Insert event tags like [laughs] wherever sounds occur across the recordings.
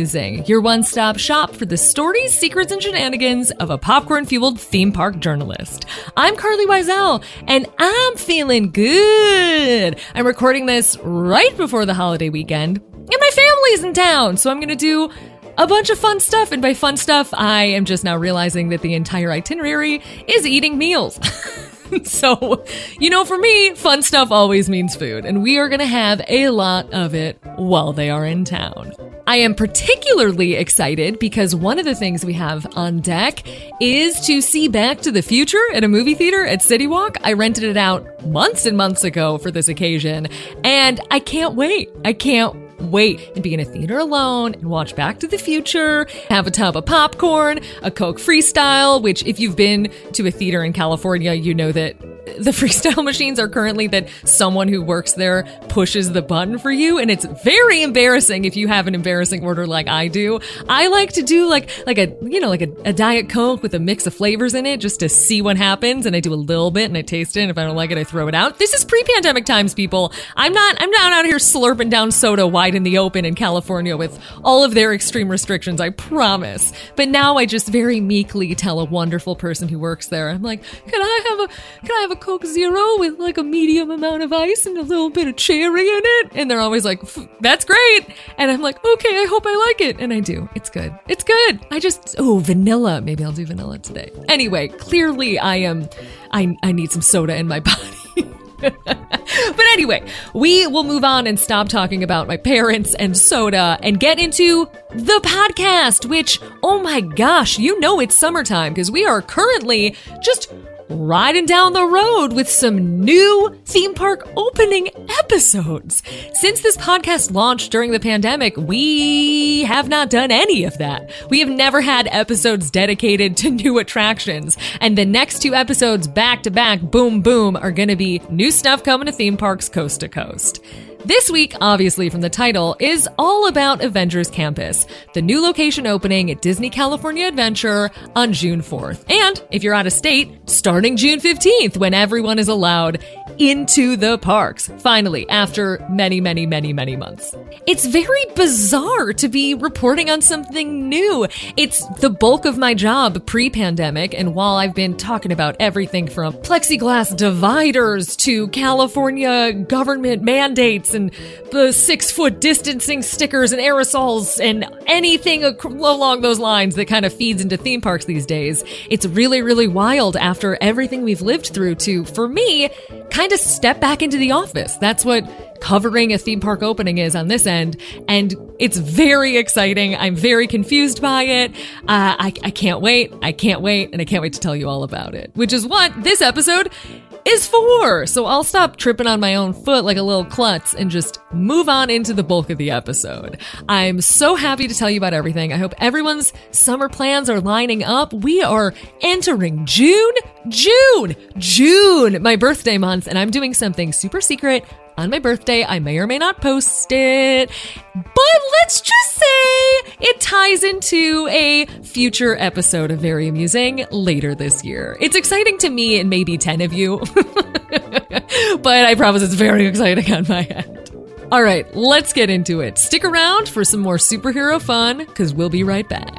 Your one stop shop for the stories, secrets, and shenanigans of a popcorn fueled theme park journalist. I'm Carlye Wisel, and I'm feeling good. I'm recording this right before the holiday weekend, and my family's in town, so I'm going to do a bunch of fun stuff. And by fun stuff, I am just now realizing that the entire itinerary is eating meals. [laughs] [laughs] so, you know, for me, fun stuff always means food, and we are going to have a lot of it while they are in town. I am particularly excited because one of the things we have on deck is to see Back to the Future at a movie theater at City Walk. I rented it out months and months ago for this occasion, and I can't wait. I can't wait and be in a theater alone and watch Back to the Future, have a tub of popcorn, a Coke freestyle, which if you've been to a theater in California, you know that the [laughs] freestyle machines are currently that someone who works there pushes the button for you and it's very embarrassing if you have an embarrassing order like I do. I like to do like like a you know like a, a diet coke with a mix of flavors in it just to see what happens and I do a little bit and I taste it and if I don't like it I throw it out. This is pre-pandemic times people. I'm not I'm not out here slurping down soda wide in the open in California with all of their extreme restrictions, I promise. But now I just very meekly tell a wonderful person who works there. I'm like, "Can I have a can I have a Coke Zero with like a medium amount of ice and a little bit of cherry in it? And they're always like, that's great. And I'm like, okay, I hope I like it. And I do. It's good. It's good. I just, oh, vanilla. Maybe I'll do vanilla today. Anyway, clearly I am, I, I need some soda in my [laughs] body. but anyway, we will move on and stop talking about my parents and soda and get into the podcast, which, oh my gosh, you know it's summertime because we are currently just riding down the road with some new theme park opening episodes. Since this podcast launched during the pandemic, we have not done any of that. We have never had episodes dedicated to [laughs] new attractions. And the next two episodes back to back, boom, boom, are going to be new stuff coming to theme parks coast to coast. This week, obviously from the title, is all about Avengers Campus, the new location opening at Disney California Adventure on June 4th. And if you're out of state, starting June 15th when everyone is allowed into the parks. Finally, after many, many, many, many months. It's very bizarre to be reporting on something new. It's the bulk of my job pre pandemic, and while I've been talking about everything from plexiglass dividers to California government mandates and the six foot distancing stickers and aerosols and anything along those lines that kind of feeds into theme parks these days, it's really, really wild after everything we've lived through to, for me, kind of step back into the office. That's what covering a theme park opening is on this end. And it's very exciting. I'm very confused by it. Uh, I, I can't wait. I can't wait. And I can't wait to tell you all about it, which is what this episode is for. So I'll stop tripping on my own foot like a little klutz and just move on into the bulk of the episode. I'm so happy to tell you about everything. I hope everyone's summer plans are lining up. We are entering June, June, June, my birthday month, and I'm doing something super secret on my birthday. I may or may not post it, but let's just say it ties into a future episode of Very Amusing later this year. It's exciting to me and maybe 10 of you, [laughs] but I promise it's very exciting on my end. All right, let's get into it. Stick around for some more superhero fun because we'll be right back.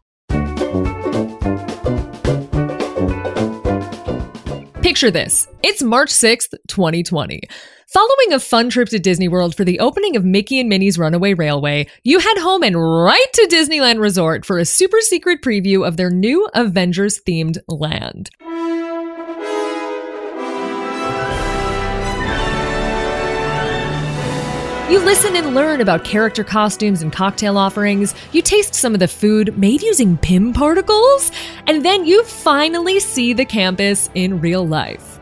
Picture this it's March 6th, 2020. Following a fun trip to Disney World for the opening of Mickey and Minnie's Runaway Railway, you head home and right to Disneyland Resort for a super secret preview of their new Avengers themed land. You listen and learn about character costumes and cocktail offerings. You taste some of the food made using Pym particles. And then you finally see the campus in real life.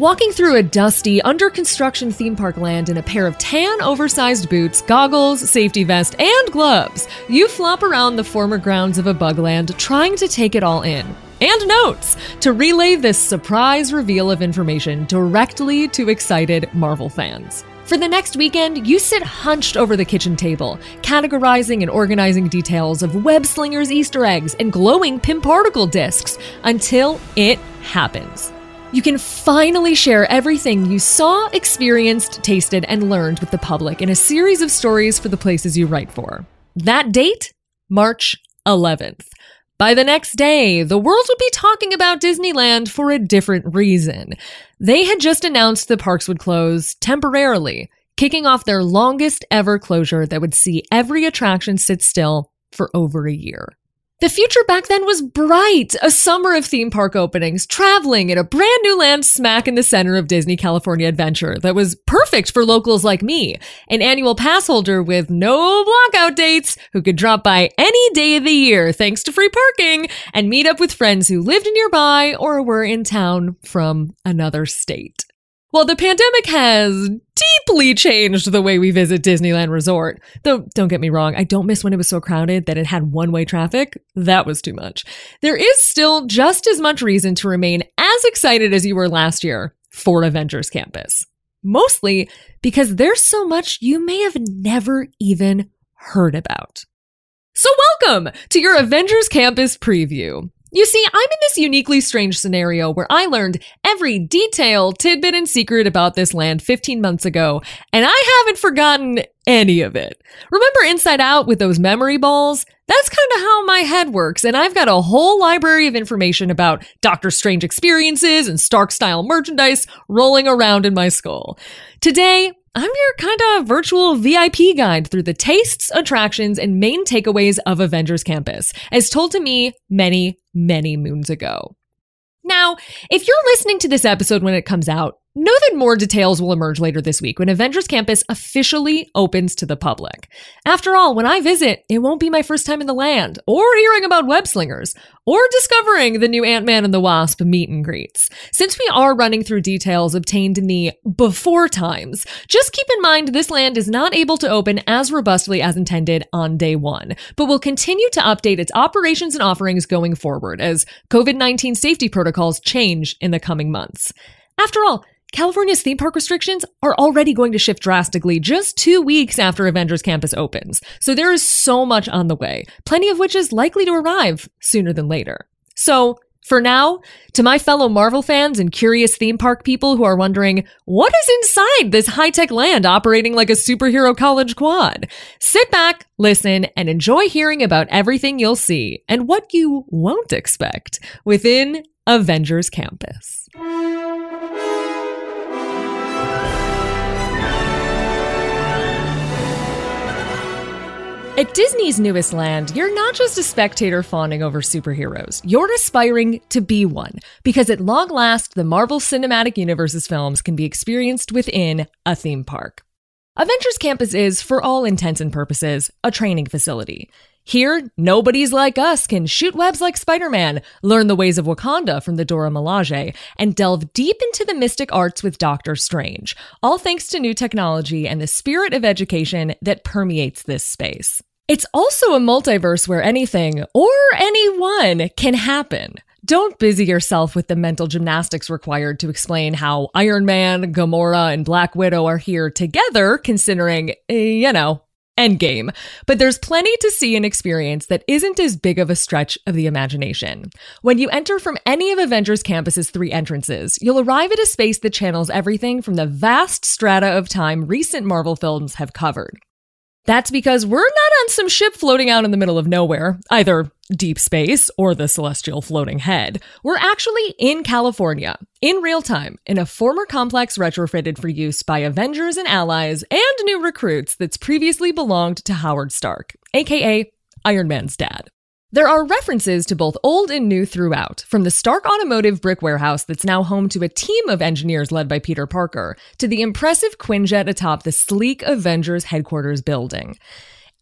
Walking through a dusty, under construction theme park land in a pair of tan, oversized boots, goggles, safety vest, and gloves, you flop around the former grounds of a bugland trying to take it all in. And notes to relay this surprise reveal of information directly to excited Marvel fans. For the next weekend, you sit hunched over the kitchen table, categorizing and organizing details of web slingers Easter eggs and glowing Pym particle discs until it happens. You can finally share everything you saw, experienced, tasted, and learned with the public in a series of stories for the places you write for. That date? March 11th. By the next day, the world would be talking about Disneyland for a different reason. They had just announced the parks would close temporarily, kicking off their longest ever closure that would see every attraction sit still for over a year. The future back then was bright, a summer of theme park openings, traveling in a brand new land smack in the center of Disney California Adventure that was perfect for locals like me, an annual pass holder with no blockout dates who could drop by any day of the year thanks to free parking and meet up with friends who lived nearby or were in town from another state. Well, the pandemic has deeply changed the way we visit Disneyland Resort. Though, don't get me wrong, I don't miss when it was so crowded that it had one way traffic. That was too much. There is still just as much reason to remain as excited as you were last year for Avengers Campus. Mostly because there's so much you may have never even heard about. So, welcome to your Avengers Campus preview. You see, I'm in this uniquely strange scenario where I learned every detail, tidbit, and secret about this land 15 months ago, and I haven't forgotten any of it. Remember Inside Out with those memory balls? That's kind of how my head works, and I've got a whole library of information about Doctor Strange experiences and Stark style merchandise rolling around in my skull. Today, I'm your kind of virtual VIP guide through the tastes, attractions, and main takeaways of Avengers Campus, as told to me many, many moons ago. Now, if you're listening to this episode when it comes out, Know that more details will emerge later this week when Avengers Campus officially opens to the public. After all, when I visit, it won't be my first time in the land, or hearing about web slingers, or discovering the new Ant Man and the Wasp meet and greets. Since we are running through details obtained in the before times, just keep in mind this land is not able to open as robustly as intended on day one, but will continue to update its operations and offerings going forward as COVID 19 safety protocols change in the coming months. After all, California's theme park restrictions are already going to shift drastically just two weeks after Avengers Campus opens. So there is so much on the way, plenty of which is likely to arrive sooner than later. So, for now, to my fellow Marvel fans and curious theme park people who are wondering, what is inside this high tech land operating like a superhero college quad? Sit back, listen, and enjoy hearing about everything you'll see and what you won't expect within Avengers Campus. At Disney's newest land, you're not just a spectator fawning over superheroes. You're aspiring to be one. Because at long last, the Marvel Cinematic Universe's films can be experienced within a theme park. Avengers Campus is, for all intents and purposes, a training facility. Here, nobodies like us can shoot webs like Spider Man, learn the ways of Wakanda from the Dora Milaje, and delve deep into the mystic arts with Doctor Strange, all thanks to new technology and the spirit of education that permeates this space. It's also a multiverse where anything, or anyone, can happen. Don't busy yourself with the mental gymnastics required to explain how Iron Man, Gamora, and Black Widow are here together, considering, eh, you know, Endgame. But there's plenty to see and experience that isn't as big of a stretch of the imagination. When you enter from any of Avengers Campus's three entrances, you'll arrive at a space that channels everything from the vast strata of time recent Marvel films have covered. That's because we're not on some ship floating out in the middle of nowhere, either deep space or the celestial floating head, we're actually in California, in real time, in a former complex retrofitted for use by Avengers and allies and new recruits that's previously belonged to Howard Stark, aka Iron Man's dad. There are references to both old and new throughout, from the Stark Automotive brick warehouse that's now home to a team of engineers led by Peter Parker, to the impressive Quinjet atop the sleek Avengers headquarters building.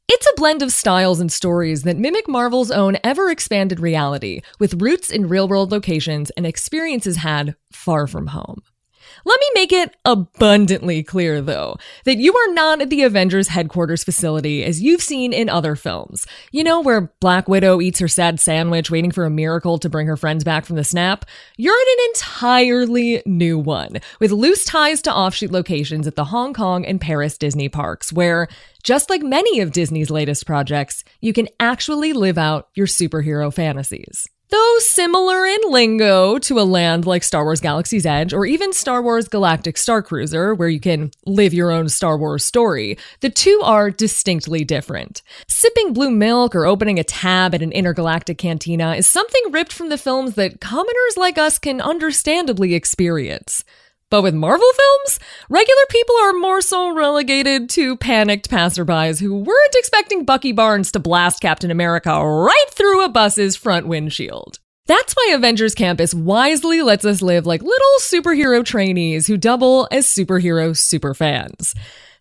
It's a blend of styles and stories that mimic Marvel's own ever expanded reality, with roots in real world locations and experiences had far from home. Let me make it abundantly clear, though, that you are not at the Avengers headquarters facility as you've seen in other films. You know, where Black Widow eats her sad sandwich waiting for a miracle to bring her friends back from the snap? You're in an entirely new one, with loose ties to offshoot locations at the Hong Kong and Paris Disney parks, where, just like many of Disney's latest projects, you can actually live out your superhero fantasies. Though similar in lingo to a land like Star Wars Galaxy's Edge or even Star Wars Galactic Star Cruiser, where you can live your own Star Wars story, the two are distinctly different. Sipping blue milk or opening a tab at an intergalactic cantina is something ripped from the films that commoners like us can understandably experience. But with Marvel films, regular people are more so relegated to panicked passerbys who weren't expecting Bucky Barnes to blast Captain America right through a bus's front windshield. That's why Avengers Campus wisely lets us live like little superhero trainees who double as superhero superfans.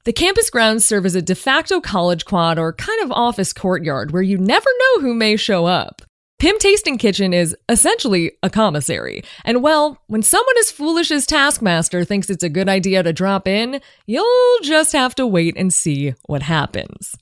The campus grounds serve as a de facto college quad or kind of office courtyard where you never know who may show up. Pym Tasting Kitchen is essentially a commissary. And well, when someone as foolish as Taskmaster thinks it's a good idea to drop in, you'll just have to wait and see what happens.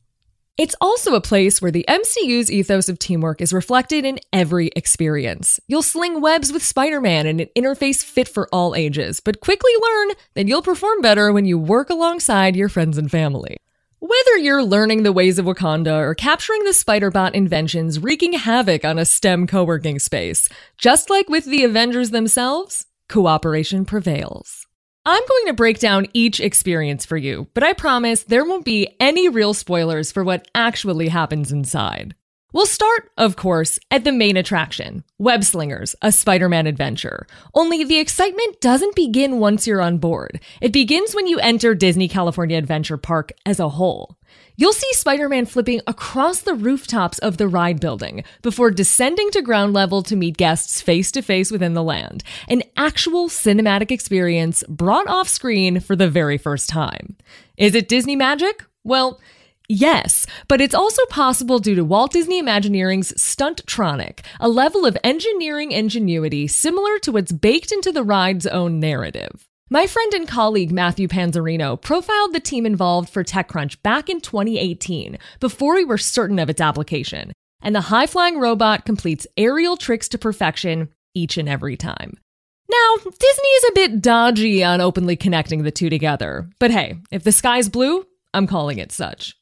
It's also a place where the MCU's ethos of teamwork is reflected in every experience. You'll sling webs with Spider Man in an interface fit for all ages, but quickly learn that you'll perform better when you work alongside your friends and family. Whether you're learning the ways of Wakanda or capturing the Spider-Bot inventions wreaking havoc on a STEM co-working space, just like with the Avengers themselves, cooperation prevails. I'm going to break down each experience for you, but I promise there won't be any real spoilers for what actually happens inside. We'll start, of course, at the main attraction Web Slingers, a Spider Man adventure. Only the excitement doesn't begin once you're on board. It begins when you enter Disney California Adventure Park as a whole. You'll see Spider Man flipping across the rooftops of the ride building before descending to ground level to meet guests face to face within the land. An actual cinematic experience brought off screen for the very first time. Is it Disney magic? Well, Yes, but it's also possible due to Walt Disney Imagineering's Stuntronic, a level of engineering ingenuity similar to what's baked into the ride's own narrative. My friend and colleague Matthew Panzarino profiled the team involved for TechCrunch back in 2018, before we were certain of its application, and the high flying robot completes aerial tricks to perfection each and every time. Now, Disney is a bit dodgy on openly connecting the two together, but hey, if the sky's blue, I'm calling it such.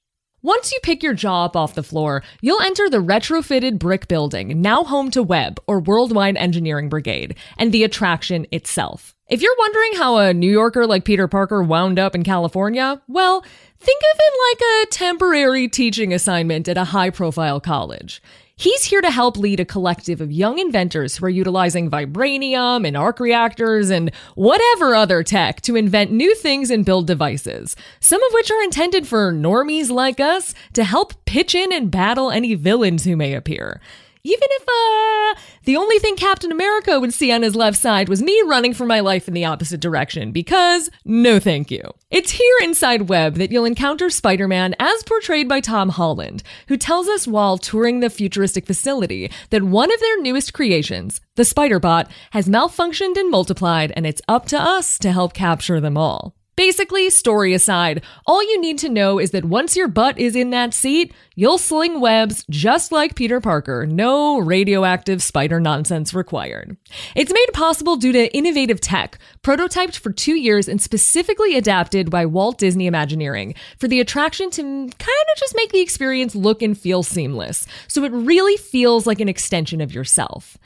Once you pick your jaw up off the floor, you'll enter the retrofitted brick building, now home to Web, or Worldwide Engineering Brigade, and the attraction itself. If you're wondering how a New Yorker like Peter Parker wound up in California, well, think of it like a temporary teaching assignment at a high profile college. He's here to help lead a collective of young inventors who are utilizing vibranium and arc reactors and whatever other tech to invent new things and build devices, some of which are intended for normies like us to help pitch in and battle any villains who may appear. Even if, uh, the only thing Captain America would see on his left side was me running for my life in the opposite direction, because no thank you. It's here inside Web that you'll encounter Spider Man as portrayed by Tom Holland, who tells us while touring the futuristic facility that one of their newest creations, the Spider Bot, has malfunctioned and multiplied, and it's up to us to help capture them all. Basically, story aside, all you need to know is that once your butt is in that seat, you'll sling webs just like Peter Parker. No radioactive spider nonsense required. It's made possible due to innovative tech, prototyped for two years and specifically adapted by Walt Disney Imagineering for the attraction to kind of just make the experience look and feel seamless, so it really feels like an extension of yourself.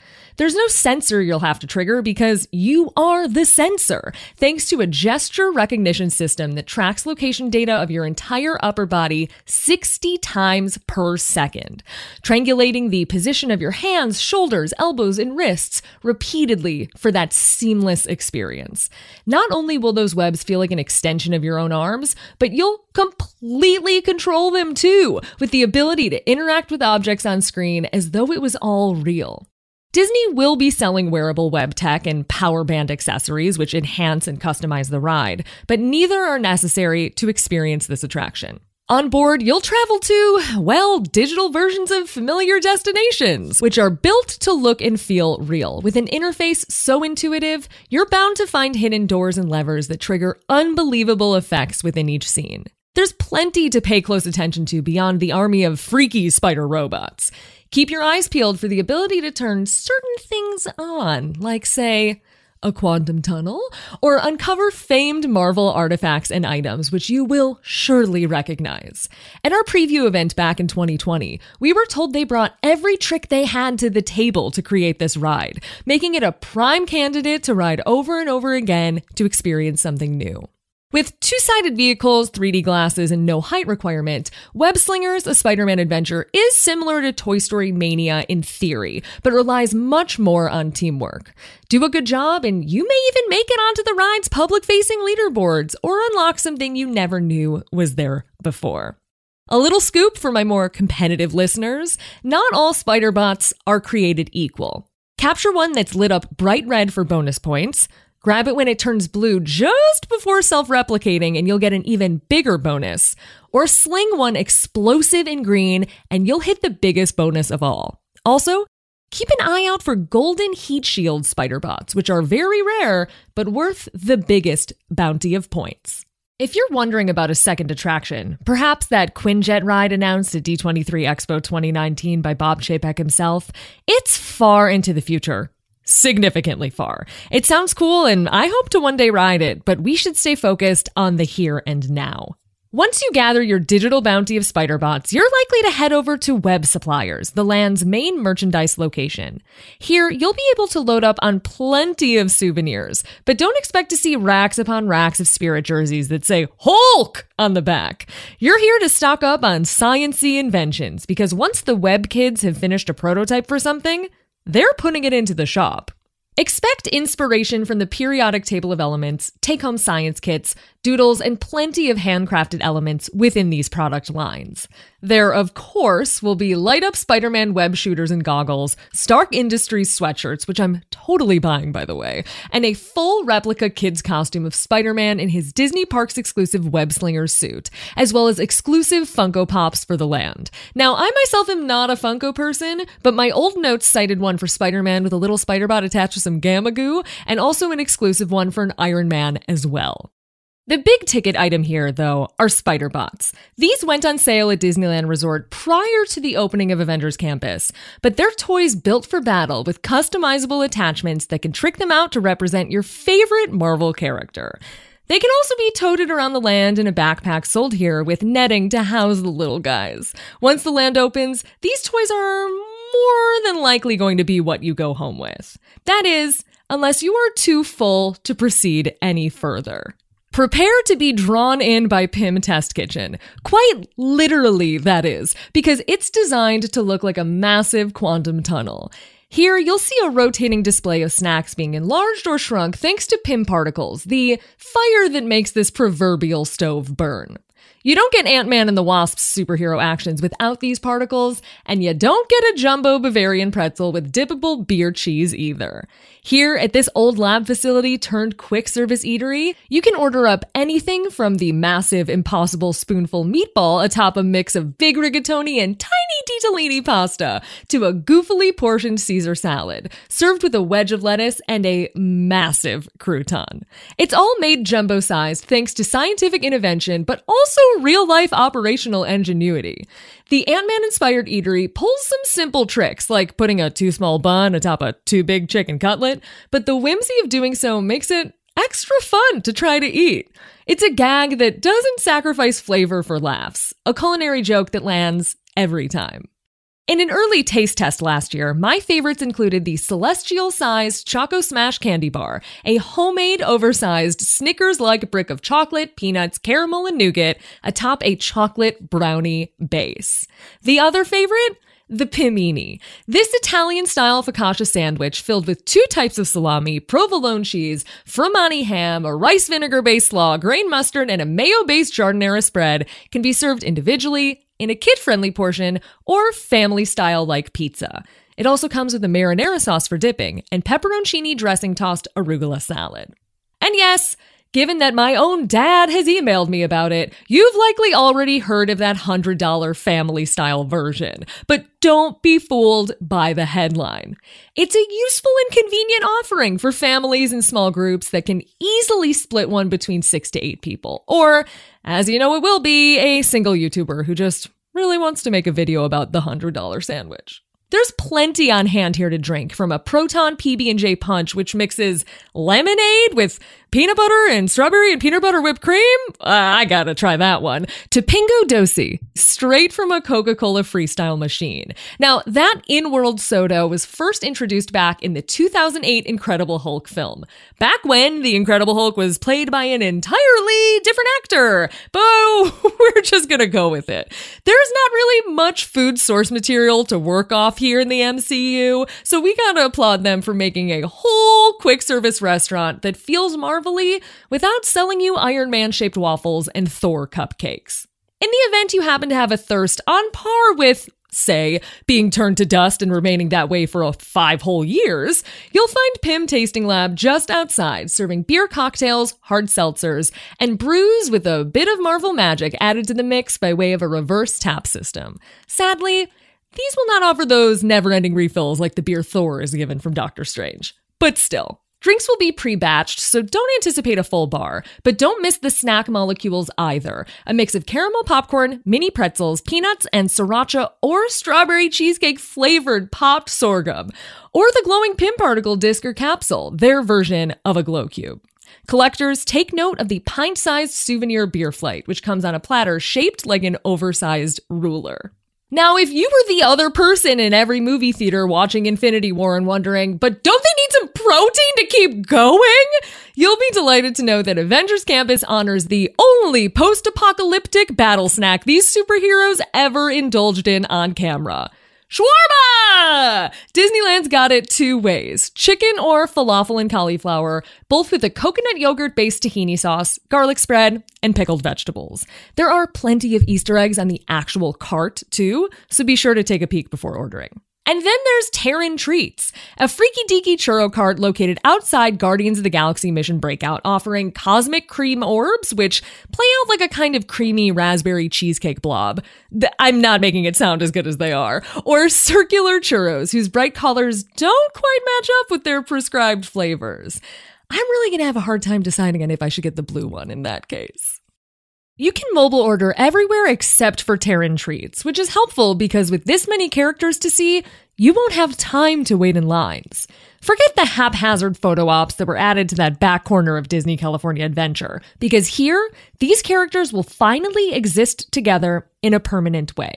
There's no sensor you'll have to trigger because you are the sensor, thanks to a gesture recognition system that tracks location data of your entire upper body 60 times per second, triangulating the position of your hands, shoulders, elbows, and wrists repeatedly for that seamless experience. Not only will those webs feel like an extension of your own arms, but you'll completely control them too, with the ability to interact with objects on screen as though it was all real. Disney will be selling wearable web tech and power band accessories, which enhance and customize the ride, but neither are necessary to experience this attraction. On board, you'll travel to, well, digital versions of familiar destinations, which are built to look and feel real. With an interface so intuitive, you're bound to find hidden doors and levers that trigger unbelievable effects within each scene. There's plenty to pay close attention to beyond the army of freaky spider robots. Keep your eyes peeled for the ability to turn certain things on, like, say, a quantum tunnel, or uncover famed Marvel artifacts and items which you will surely recognize. At our preview event back in 2020, we were told they brought every trick they had to the table to create this ride, making it a prime candidate to ride over and over again to experience something new. With two sided vehicles, 3D glasses, and no height requirement, Web Slingers, a Spider Man adventure, is similar to Toy Story Mania in theory, but relies much more on teamwork. Do a good job, and you may even make it onto the ride's public facing leaderboards or unlock something you never knew was there before. A little scoop for my more competitive listeners not all spider bots are created equal. Capture one that's lit up bright red for bonus points. Grab it when it turns blue just before self replicating, and you'll get an even bigger bonus. Or sling one explosive in green, and you'll hit the biggest bonus of all. Also, keep an eye out for golden heat shield spider bots, which are very rare, but worth the biggest bounty of points. If you're wondering about a second attraction, perhaps that Quinjet ride announced at D23 Expo 2019 by Bob Chapek himself, it's far into the future significantly far. It sounds cool and I hope to one day ride it, but we should stay focused on the here and now. Once you gather your digital bounty of spider bots, you're likely to head over to Web Suppliers, the land's main merchandise location. Here, you'll be able to load up on plenty of souvenirs, but don't expect to see racks upon racks of spirit jerseys that say Hulk on the back. You're here to stock up on sciency inventions because once the web kids have finished a prototype for something, they're putting it into the shop. Expect inspiration from the periodic table of elements, take home science kits, doodles, and plenty of handcrafted elements within these product lines. There, of course, will be light up Spider Man web shooters and goggles, Stark Industries sweatshirts, which I'm totally buying, by the way, and a full replica kid's costume of Spider Man in his Disney Parks exclusive web slinger suit, as well as exclusive Funko Pops for the land. Now, I myself am not a Funko person, but my old notes cited one for Spider Man with a little spider bot attached to some gamma goo, and also an exclusive one for an Iron Man as well. The big ticket item here, though, are spider bots. These went on sale at Disneyland Resort prior to the opening of Avengers Campus, but they're toys built for battle with customizable attachments that can trick them out to represent your favorite Marvel character. They can also be toted around the land in a backpack sold here with netting to house the little guys. Once the land opens, these toys are more than likely going to be what you go home with. That is, unless you are too full to proceed any further. Prepare to be drawn in by Pym Test Kitchen. Quite literally, that is, because it's designed to look like a massive quantum tunnel. Here, you'll see a rotating display of snacks being enlarged or shrunk thanks to Pym particles, the fire that makes this proverbial stove burn. You don't get Ant Man and the Wasp's superhero actions without these particles, and you don't get a jumbo Bavarian pretzel with dippable beer cheese either. Here at this old lab facility turned quick service eatery, you can order up anything from the massive impossible spoonful meatball atop a mix of big rigatoni and tiny ditalini pasta to a goofily portioned Caesar salad, served with a wedge of lettuce and a massive crouton. It's all made jumbo sized thanks to scientific intervention, but also real life operational ingenuity. The Ant Man inspired eatery pulls some simple tricks, like putting a too small bun atop a too big chicken cutlet, but the whimsy of doing so makes it extra fun to try to eat. It's a gag that doesn't sacrifice flavor for laughs, a culinary joke that lands every time. In an early taste test last year, my favorites included the celestial sized Choco Smash candy bar, a homemade oversized Snickers like brick of chocolate, peanuts, caramel, and nougat atop a chocolate brownie base. The other favorite? the Pimini. This Italian style focaccia sandwich filled with two types of salami, provolone cheese, Fromani ham, a rice vinegar based slaw, grain mustard, and a mayo based giardiniera spread can be served individually, in a kid friendly portion, or family style like pizza. It also comes with a marinara sauce for dipping and pepperoncini dressing tossed arugula salad. And yes, Given that my own dad has emailed me about it, you've likely already heard of that $100 family style version. But don't be fooled by the headline. It's a useful and convenient offering for families and small groups that can easily split one between six to eight people. Or, as you know, it will be a single YouTuber who just really wants to make a video about the $100 sandwich. There's plenty on hand here to drink, from a Proton PB&J punch, which mixes lemonade with peanut butter and strawberry and peanut butter whipped cream? Uh, I gotta try that one. To Pingo Doce, straight from a Coca Cola freestyle machine. Now, that in world soda was first introduced back in the 2008 Incredible Hulk film. Back when the Incredible Hulk was played by an entirely different actor. But [laughs] we're just gonna go with it. There's not really much food source material to work off here in the MCU, so we gotta applaud them for making a whole quick service restaurant that feels marvelly without selling you Iron Man shaped waffles and Thor cupcakes. In the event you happen to have a thirst on par with, say, being turned to dust and remaining that way for five whole years, you'll find Pym Tasting Lab just outside, serving beer cocktails, hard seltzers, and brews with a bit of Marvel magic added to the mix by way of a reverse tap system. Sadly, these will not offer those never ending refills like the beer Thor is given from Doctor Strange. But still, Drinks will be pre batched, so don't anticipate a full bar, but don't miss the snack molecules either. A mix of caramel popcorn, mini pretzels, peanuts, and sriracha or strawberry cheesecake flavored popped sorghum, or the glowing Pym particle disc or capsule, their version of a glow cube. Collectors, take note of the pint sized souvenir beer flight, which comes on a platter shaped like an oversized ruler. Now, if you were the other person in every movie theater watching Infinity War and wondering, but don't they need some protein to keep going? You'll be delighted to know that Avengers Campus honors the only post apocalyptic battle snack these superheroes ever indulged in on camera. Shawarma! Disneyland's got it two ways chicken or falafel and cauliflower, both with a coconut yogurt based tahini sauce, garlic spread, and pickled vegetables. There are plenty of Easter eggs on the actual cart, too, so be sure to take a peek before ordering. And then there's Terran Treats, a freaky deaky churro cart located outside Guardians of the Galaxy Mission Breakout, offering cosmic cream orbs, which play out like a kind of creamy raspberry cheesecake blob. I'm not making it sound as good as they are. Or circular churros, whose bright colors don't quite match up with their prescribed flavors. I'm really gonna have a hard time deciding on if I should get the blue one in that case. You can mobile order everywhere except for Terran Treats, which is helpful because with this many characters to see, you won't have time to wait in lines. Forget the haphazard photo ops that were added to that back corner of Disney California Adventure, because here, these characters will finally exist together in a permanent way.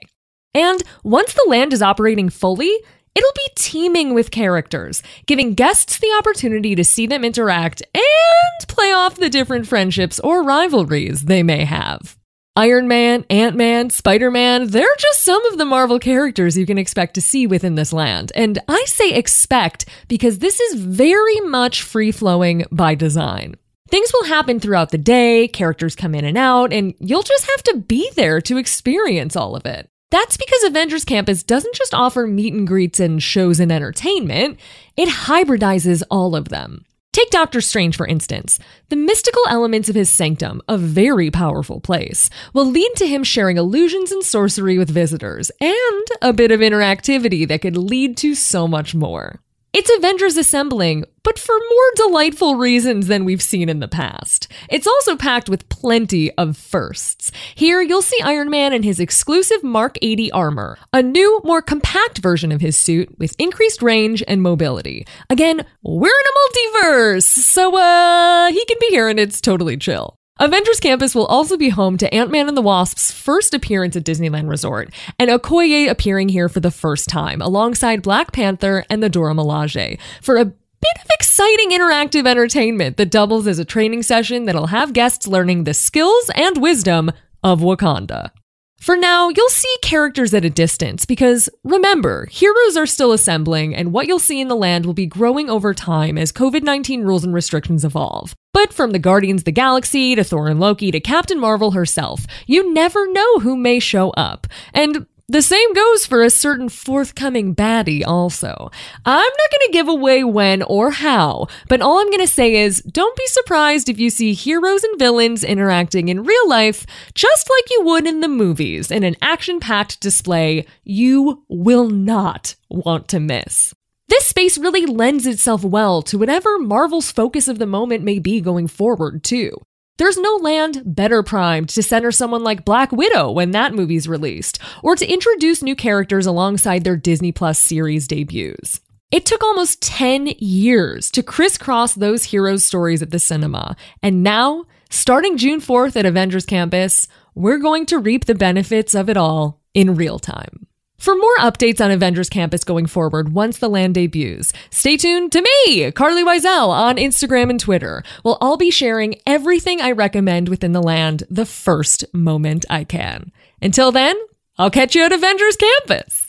And once the land is operating fully, It'll be teeming with characters, giving guests the opportunity to see them interact and play off the different friendships or rivalries they may have. Iron Man, Ant Man, Spider Man, they're just some of the Marvel characters you can expect to see within this land. And I say expect because this is very much free flowing by design. Things will happen throughout the day, characters come in and out, and you'll just have to be there to experience all of it. That's because Avengers Campus doesn't just offer meet and greets and shows and entertainment, it hybridizes all of them. Take Doctor Strange, for instance. The mystical elements of his sanctum, a very powerful place, will lead to him sharing illusions and sorcery with visitors, and a bit of interactivity that could lead to so much more. It's Avengers assembling, but for more delightful reasons than we've seen in the past. It's also packed with plenty of firsts. Here, you'll see Iron Man in his exclusive Mark 80 armor, a new, more compact version of his suit with increased range and mobility. Again, we're in a multiverse, so uh, he can be here and it's totally chill. Avengers Campus will also be home to Ant Man and the Wasp's first appearance at Disneyland Resort, and Okoye appearing here for the first time alongside Black Panther and the Dora Milaje for a bit of exciting interactive entertainment that doubles as a training session that'll have guests learning the skills and wisdom of Wakanda. For now, you'll see characters at a distance because remember, heroes are still assembling, and what you'll see in the land will be growing over time as COVID 19 rules and restrictions evolve. But from the Guardians of the Galaxy to Thor and Loki to Captain Marvel herself, you never know who may show up. And the same goes for a certain forthcoming baddie, also. I'm not going to give away when or how, but all I'm going to say is don't be surprised if you see heroes and villains interacting in real life just like you would in the movies in an action packed display you will not want to miss. This space really lends itself well to whatever Marvel's focus of the moment may be going forward, too. There's no land better primed to center someone like Black Widow when that movie's released, or to introduce new characters alongside their Disney Plus series debuts. It took almost 10 years to crisscross those heroes' stories at the cinema, and now, starting June 4th at Avengers Campus, we're going to reap the benefits of it all in real time. For more updates on Avengers Campus going forward once the land debuts, stay tuned to me, Carlye Wisel, on Instagram and Twitter. We'll all be sharing everything I recommend within the land the first moment I can. Until then, I'll catch you at Avengers Campus.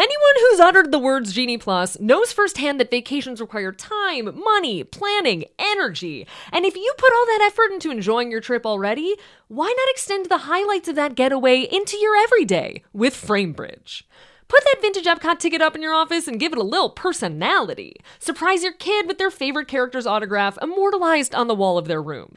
Anyone who's uttered the words Genie Plus knows firsthand that vacations require time, money, planning, energy. And if you put all that effort into enjoying your trip already, why not extend the highlights of that getaway into your everyday with Framebridge? Put that vintage Epcot ticket up in your office and give it a little personality. Surprise your kid with their favorite character's autograph immortalized on the wall of their room.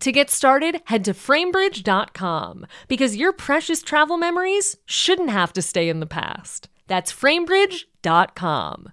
To get started, head to framebridge.com because your precious travel memories shouldn't have to stay in the past. That's framebridge.com.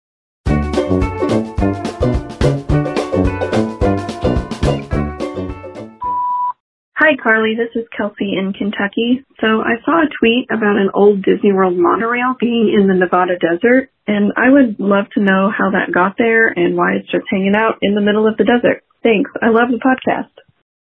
Hi, Carlye. This is Kelsey in Kentucky. So I saw a tweet about an old Disney World monorail being in the Nevada desert, and I would love to know how that got there and why it's just hanging out in the middle of the desert. Thanks. I love the podcast.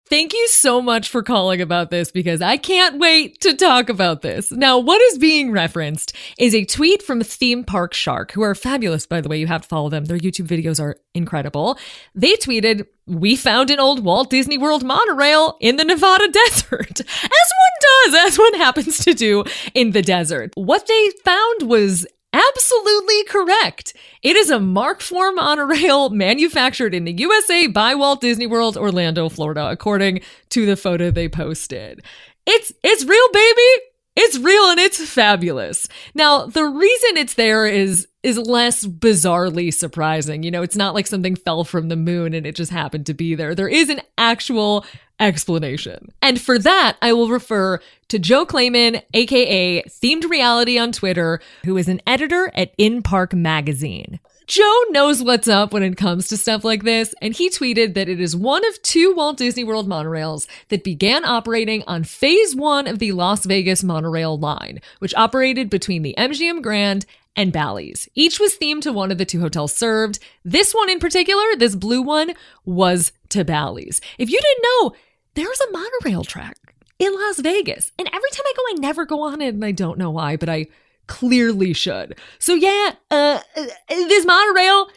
Thank you so much for calling about this because I can't wait to talk about this. Now, what is being referenced is a tweet from Theme Park Shark, who are fabulous, by the way. You have to follow them. Their YouTube videos are incredible. They tweeted, We found an old Walt Disney World monorail in the Nevada [laughs] desert, as one does, as one happens to do in the desert. What they found was absolutely correct. It is a Mark IV monorail manufactured in the USA by Walt Disney World, Orlando, Florida, according to the photo they posted. It's it's real, baby. It's real and it's fabulous. Now, the reason it's there is is less bizarrely surprising. You know, it's not like something fell from the moon and it just happened to be there. There is an actual explanation. And for that, I will refer to Joe Kleiman, aka Themed Reality on Twitter, who is an editor at In Park Magazine. Joe knows what's up when it comes to stuff like this, and he tweeted that it is one of two Walt Disney World monorails that began operating on phase one of the Las Vegas monorail line, which operated between the MGM Grand and Bally's. Each was themed to one of the two hotels served. This one in particular, this blue one, was to Bally's. If you didn't know, there's a monorail track in Las Vegas. And every time I go, I never go on it, and I don't know why, but I clearly should. So yeah, uh, uh, this monorail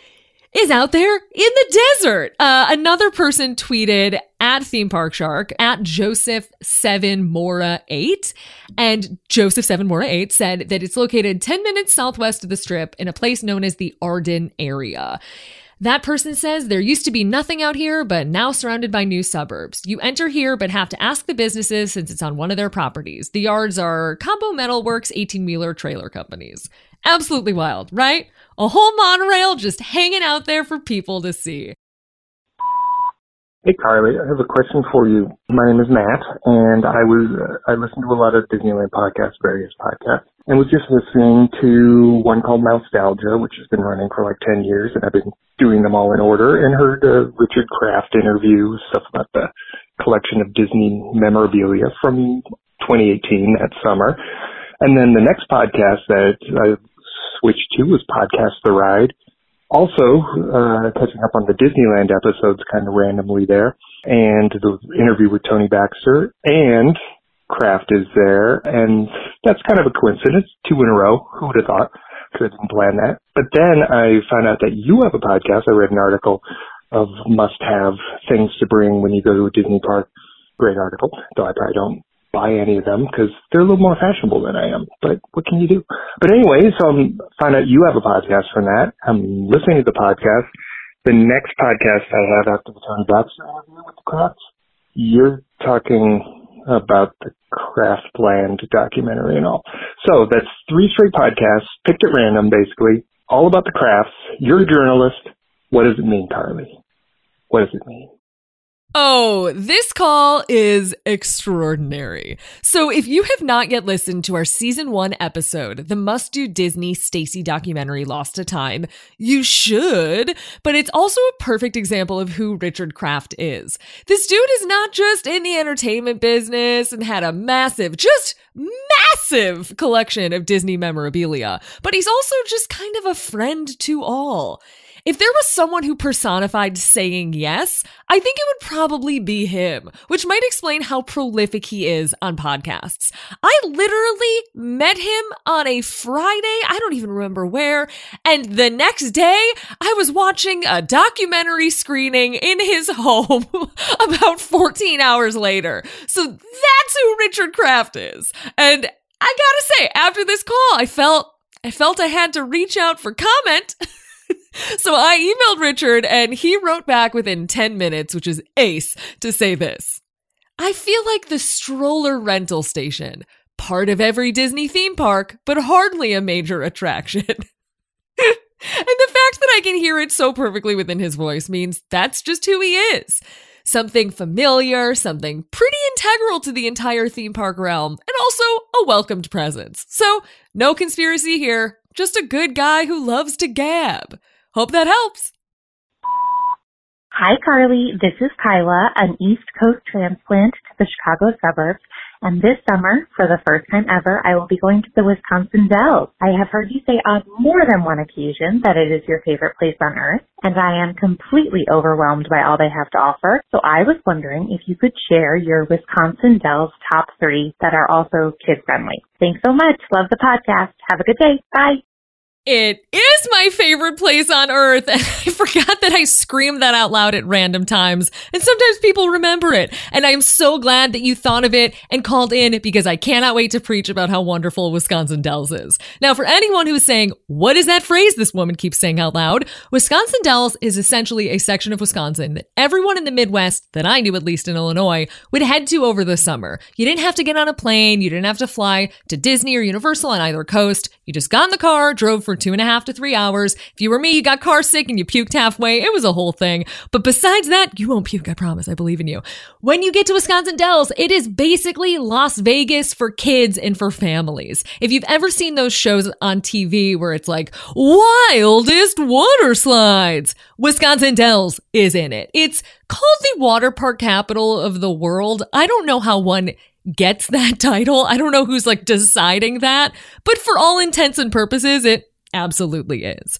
is out there in the desert. Uh, another person tweeted at Theme Park Shark at Joseph Seven Mora Eight, and Joseph Seven Mora Eight said that it's located ten minutes southwest of the Strip in a place known as the Arden area. That person says there used to be nothing out here, but now surrounded by new suburbs. You enter here, but have to ask the businesses since it's on one of their properties. The yards are Combo Metalworks 18 wheeler trailer companies. Absolutely wild, right? A whole monorail just hanging out there for people to see. Hey Carlye, I have a question for you. My name is Matt, and I was uh, I listen to a lot of Disneyland podcasts, various podcasts, and was just listening to one called Nostalgia, which has been running for like ten years, and I've been doing them all in order, and heard a Richard Kraft interview, stuff about the collection of Disney memorabilia from 2018 that summer, and then the next podcast that I switched to was Podcast The Ride. Also, uh, catching up on the Disneyland episodes kind of randomly there, and the interview with Tony Baxter, and Kraft is there, and that's kind of a coincidence, two in a row. Who would have thought? Because I didn't plan that. But then I found out that you have a podcast. I read an article of must-have things to bring when you go to a Disney park. Great article, though I probably don't buy any of them because they're a little more fashionable than I am. But what can you do? But anyway, so I'm find out you have a podcast from that. I'm listening to the podcast. The next podcast I have after the Tony Baxter interview with the Krafts, you're talking about the Kraftland documentary and all. So that's three straight podcasts, picked at random basically, all about the Krafts. You're a journalist. What does it mean, Carlye? What does it mean? Oh, this call is extraordinary. So, if you have not yet listened to our season one episode, the must do Disney Stacy documentary Lost to Time, you should, but it's also a perfect example of who Richard Kraft is. This dude is not just in the entertainment business and had a massive, just massive collection of Disney memorabilia, but he's also just kind of a friend to all. If there was someone who personified saying yes, I think it would probably be him, which might explain how prolific he is on podcasts. I literally met him on a Friday, I don't even remember where, and the next day I was watching a documentary screening in his [laughs] home about 14 hours later. So that's who Richard Kraft is. And I gotta say, after this call, I felt I felt I had to reach out for comment. [laughs] so I emailed Richard and he wrote back within 10 minutes, which is ace, to say this. I feel like the stroller rental station, part of every Disney theme park, but hardly a major attraction. [laughs] and the fact that I can hear it so perfectly within his voice means that's just who he is. Something familiar, something pretty integral to the entire theme park realm, and also a welcomed presence. So, no conspiracy here, just a good guy who loves to gab. Hope that helps. Hi, Carlye. This is Kyla, an East Coast transplant to the Chicago suburbs, And this summer, for the first time ever, I will be going to the Wisconsin Dells. I have heard you say on more than one occasion that it is your favorite place on earth, and I am completely overwhelmed by all they have to offer. So I was wondering if you could share your Wisconsin Dells top three that are also kid friendly. Thanks so much. Love the podcast. Have a good day. Bye. It is my favorite place on earth. [laughs] And I forgot that I screamed that out loud at random times. And sometimes people remember it. And I'm so glad that you thought of it and called in because I cannot wait to preach about how wonderful Wisconsin Dells is. Now, for anyone who's saying, what is that phrase this woman keeps saying out loud? Wisconsin Dells is essentially a section of Wisconsin that everyone in the Midwest, that I knew at least in Illinois, would head to over the summer. You didn't have to get on a plane. You didn't have to fly to Disney or Universal on either coast. You just got in the car, drove for two and a half to three hours. If you were me, you got car sick and you puked halfway. It was a whole thing. But besides that, you won't puke. I promise. I believe in you. When you get to Wisconsin Dells, it is basically Las Vegas for kids and for families. If you've ever seen those shows on TV where it's like wildest water slides, Wisconsin Dells is in it. It's called the water park capital of the world. I don't know how one gets [laughs] that title. I don't know who's like deciding that, but for all intents and purposes, it absolutely is.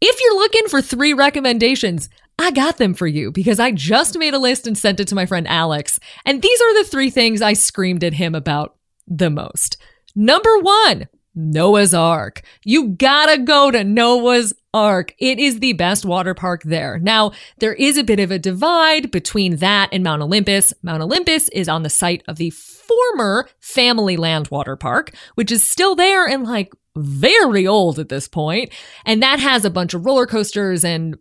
If you're looking for three recommendations, I got them for you because I just made a list and sent it to my friend Alex. And these are the three things I screamed at him about the most. Number one, Noah's Ark. You gotta go to Noah's Ark. It is the best water park there. Now, there is a bit of a divide between that and Mount Olympus. Mount Olympus is on the site of the former Family Land Water Park, which is still there and like very old at this point. And that has a bunch of roller coasters and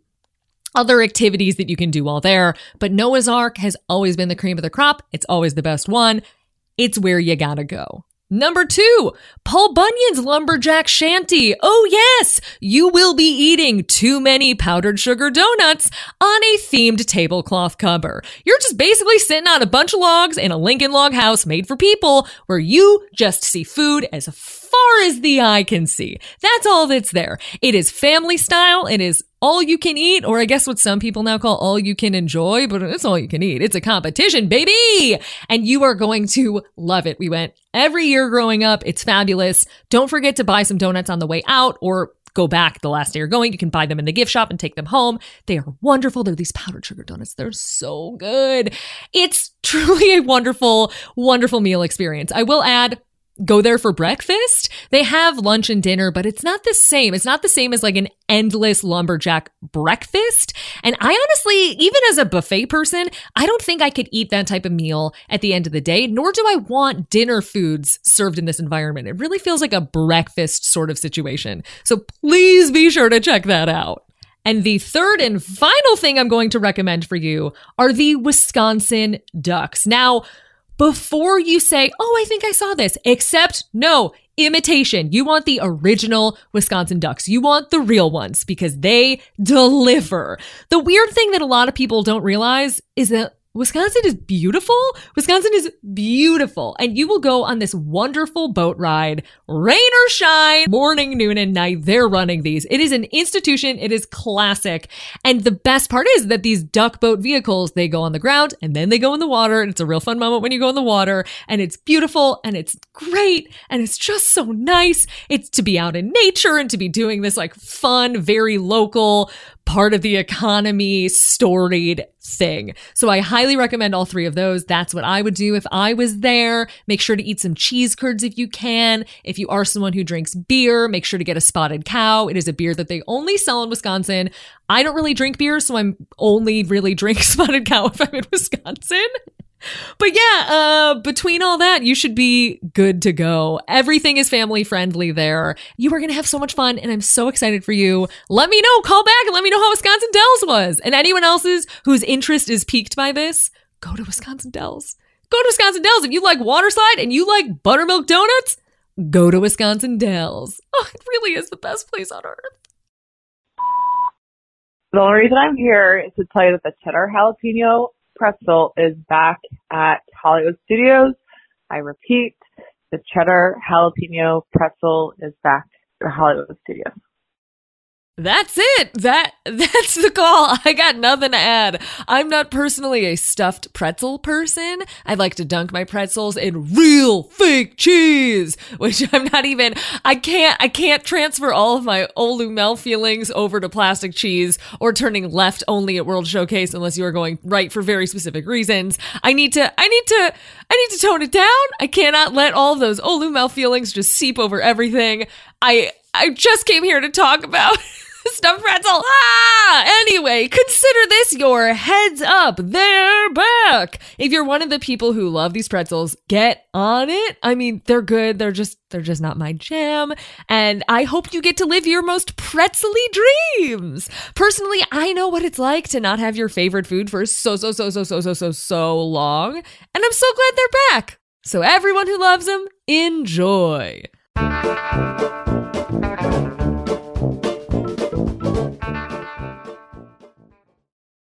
other activities that you can do while there. But Noah's Ark has always been the cream of the crop. It's always the best one. It's where you gotta go. Number two, Paul Bunyan's Lumberjack Shanty. Oh yes, you will be eating too many powdered sugar donuts on a themed tablecloth cover. You're just basically sitting on a bunch of logs in a Lincoln log house made for people where you just see food as far as the eye can see. That's all that's there. It is family style. It is all you can eat, or I guess what some people now call all you can enjoy, but it's all you can eat. It's a competition, baby! And you are going to love it. We went every year growing up. It's fabulous. Don't forget to buy some donuts on the way out or go back the last day you're going. You can buy them in the gift shop and take them home. They are wonderful. They're these powdered sugar donuts. They're so good. It's [laughs] truly a wonderful, wonderful meal experience. I will add, go there for breakfast. They have lunch and dinner, but it's not the same. It's not the same as like an endless lumberjack breakfast. And I honestly, even as a buffet person, I don't think I could eat that type of meal at the end of the day, nor do I want dinner foods served in this environment. It really feels like a breakfast sort of situation. So please be sure to check that out. And the third and final thing I'm going to recommend for you are the Wisconsin Ducks. Now, before you say, oh, I think I saw this, except no, imitation. You want the original Wisconsin Ducks. You want the real ones because they deliver. The weird thing that a lot of people don't realize is that Wisconsin is beautiful. Wisconsin is beautiful. And you will go on this wonderful boat ride, rain or shine, morning, noon, and night. They're running these. It is an institution. It is classic. And the best part is that these duck boat vehicles, they go on the ground and then they go in the water. And it's a real fun moment when you go in the water and it's beautiful and it's great. And it's just so nice. It's to be out in nature and to be doing this like fun, very local part of the economy storied thing. So I highly recommend all three of those. That's what I would do if I was there. Make sure to eat some cheese curds if you can. If you are someone who drinks beer, make sure to get a spotted cow. It is a beer that they only sell in Wisconsin. I don't really drink beer, so I'm only really drink [laughs] spotted cow if I'm in Wisconsin. But yeah, uh, between all that, you should be good to go. Everything is family friendly there. You are going to have so much fun, and I'm so excited for you. Let me know, call back and let me know how Wisconsin Dells was. And anyone else's whose interest is piqued by this, go to Wisconsin Dells. Go to Wisconsin Dells. If you like water slide and you like buttermilk donuts, go to Wisconsin Dells. Oh, it really is the best place on earth. The only reason I'm here is to tell you that the cheddar jalapeno pretzel is back at Hollywood Studios. I repeat, the cheddar jalapeno pretzel is back at Hollywood Studios. That's it. That [laughs] that's the call. I got nothing to add. I'm not personally a stuffed pretzel person. I like to dunk my pretzels in real fake cheese, [laughs] which I'm not even I can't I can't transfer all of my Olu Mel feelings over to plastic cheese or turning left only at World Showcase unless you are going right for very specific reasons. I need to I need to I need to tone it down. I cannot let all of those Olu Mel feelings just seep over everything. I I just came here to talk about [laughs] [laughs] stuffed pretzel. Ah! Anyway, consider this your heads up. They're back. If you're one of the people who love these pretzels, get on it. I mean, they're good. They're just they're just not my jam. And I hope you get to live your most pretzely dreams. Personally, I know what it's like to not have your favorite food for so so so so so so so so long, and I'm so glad they're back. So everyone who loves them, enjoy.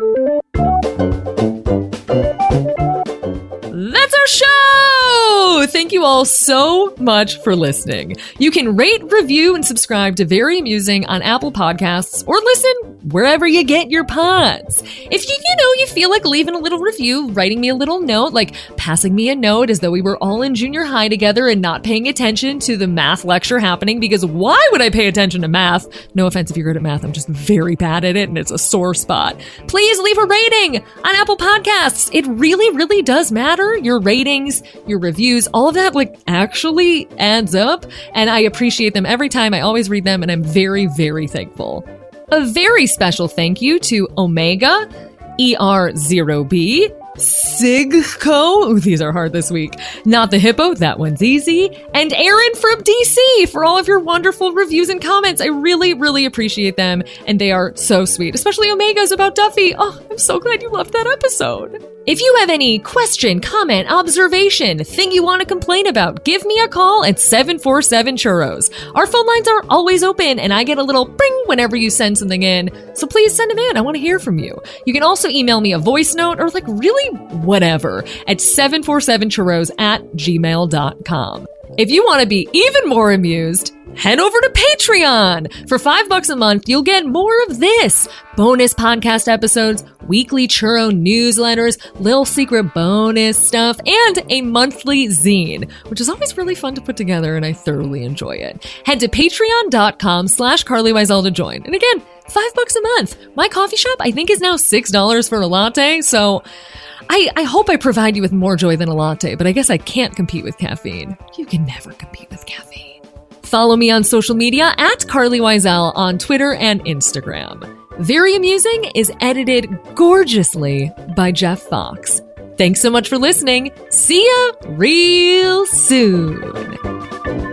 That's our show! Thank you all so much for listening. You can rate, review, and subscribe to Very Amusing on Apple Podcasts or listen wherever you get your pods. If you, you know, you feel like leaving a little review, writing me a little note, like passing me a note as though we were all in junior high together and not paying attention to the math lecture happening, because why would I pay attention to math? No offense if you're good at math, I'm just very bad at it and it's a sore spot. Please leave a rating on Apple Podcasts. It really, really does matter. Your ratings, your reviews, all of that like actually adds up. And I appreciate them every time. I always read them and I'm very, very thankful. A very special thank you to Omega, ER0B, Sigco. Ooh, these are hard this week. Not the Hippo, that one's easy. And Aaron from DC for all of your wonderful reviews and comments. I really, really appreciate them. And they are so sweet, especially Omega's about Duffy. Oh, I'm so glad you loved that episode. If you have any question, comment, observation, thing you want to complain about, give me a call at 747 Churros. Our phone lines are always open and I get a little bring whenever you send something in. So please send them in. I want to hear from you. You can also email me a voice note or like really whatever at 747churros at gmail.com. If you want to be even more amused, head over to Patreon. For five bucks a month, you'll get more of this bonus podcast episodes, weekly churro newsletters, little secret bonus stuff, and a monthly zine, which is always really fun to put together and I thoroughly enjoy it. Head to patreon.com slash Carly to join. And again, five bucks a month. My coffee shop, I think, is now six dollars for a latte, so I, I hope I provide you with more joy than a latte, but I guess I can't compete with caffeine. You can never compete with caffeine. Follow me on social media at Carlye Wisel on Twitter and Instagram. Very Amusing is edited gorgeously by Jeff Fox. Thanks so much for listening. See ya real soon.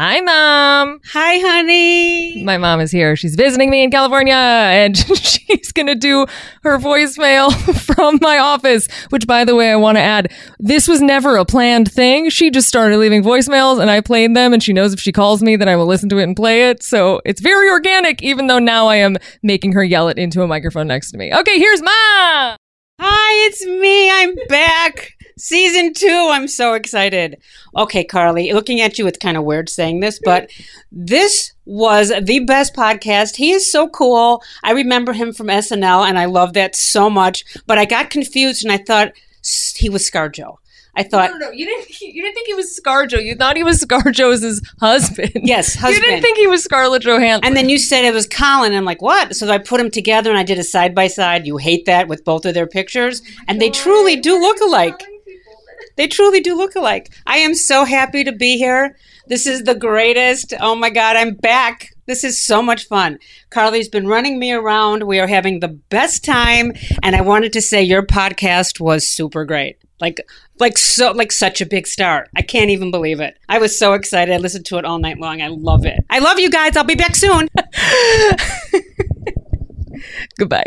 Hi, Mom. Hi, honey. My mom is here. She's visiting me in California and [laughs] she's going to do her voicemail [laughs] from my office, which, by the way, I want to add this was never a planned thing. She just started leaving voicemails and I played them and she knows if she calls me, then I will listen to it and play it. So it's very organic, even though now I am making her yell it into a microphone next to me. Okay, here's mom. Hi, it's me. I'm back. Season two. I'm so excited. Okay, Carlye, looking at you, it's kind of weird saying this, but this was the best podcast. He is so cool. I remember him from SNL, and I love that so much. But I got confused and I thought he was ScarJo. I thought, no, no, no. You didn't. [laughs] You didn't think he was ScarJo. You thought he was ScarJo's husband. yes, husband. [laughs] You didn't think he was Scarlett Johansson. and then you said it was Colin. I'm like, what? So I put them together and I did a side by side. You hate that with both of their pictures, oh and they truly do look alike. They truly do look alike. I am so happy to be here. This is the greatest. Oh my God, I'm back. This is so much fun. Carlye's been running me around. We are having the best time. And I wanted to say your podcast was super great. Like, like so, like such a big start. I can't even believe it. I was so excited. I listened to it all night long. I love it. I love you guys. I'll be back soon. [laughs] Goodbye.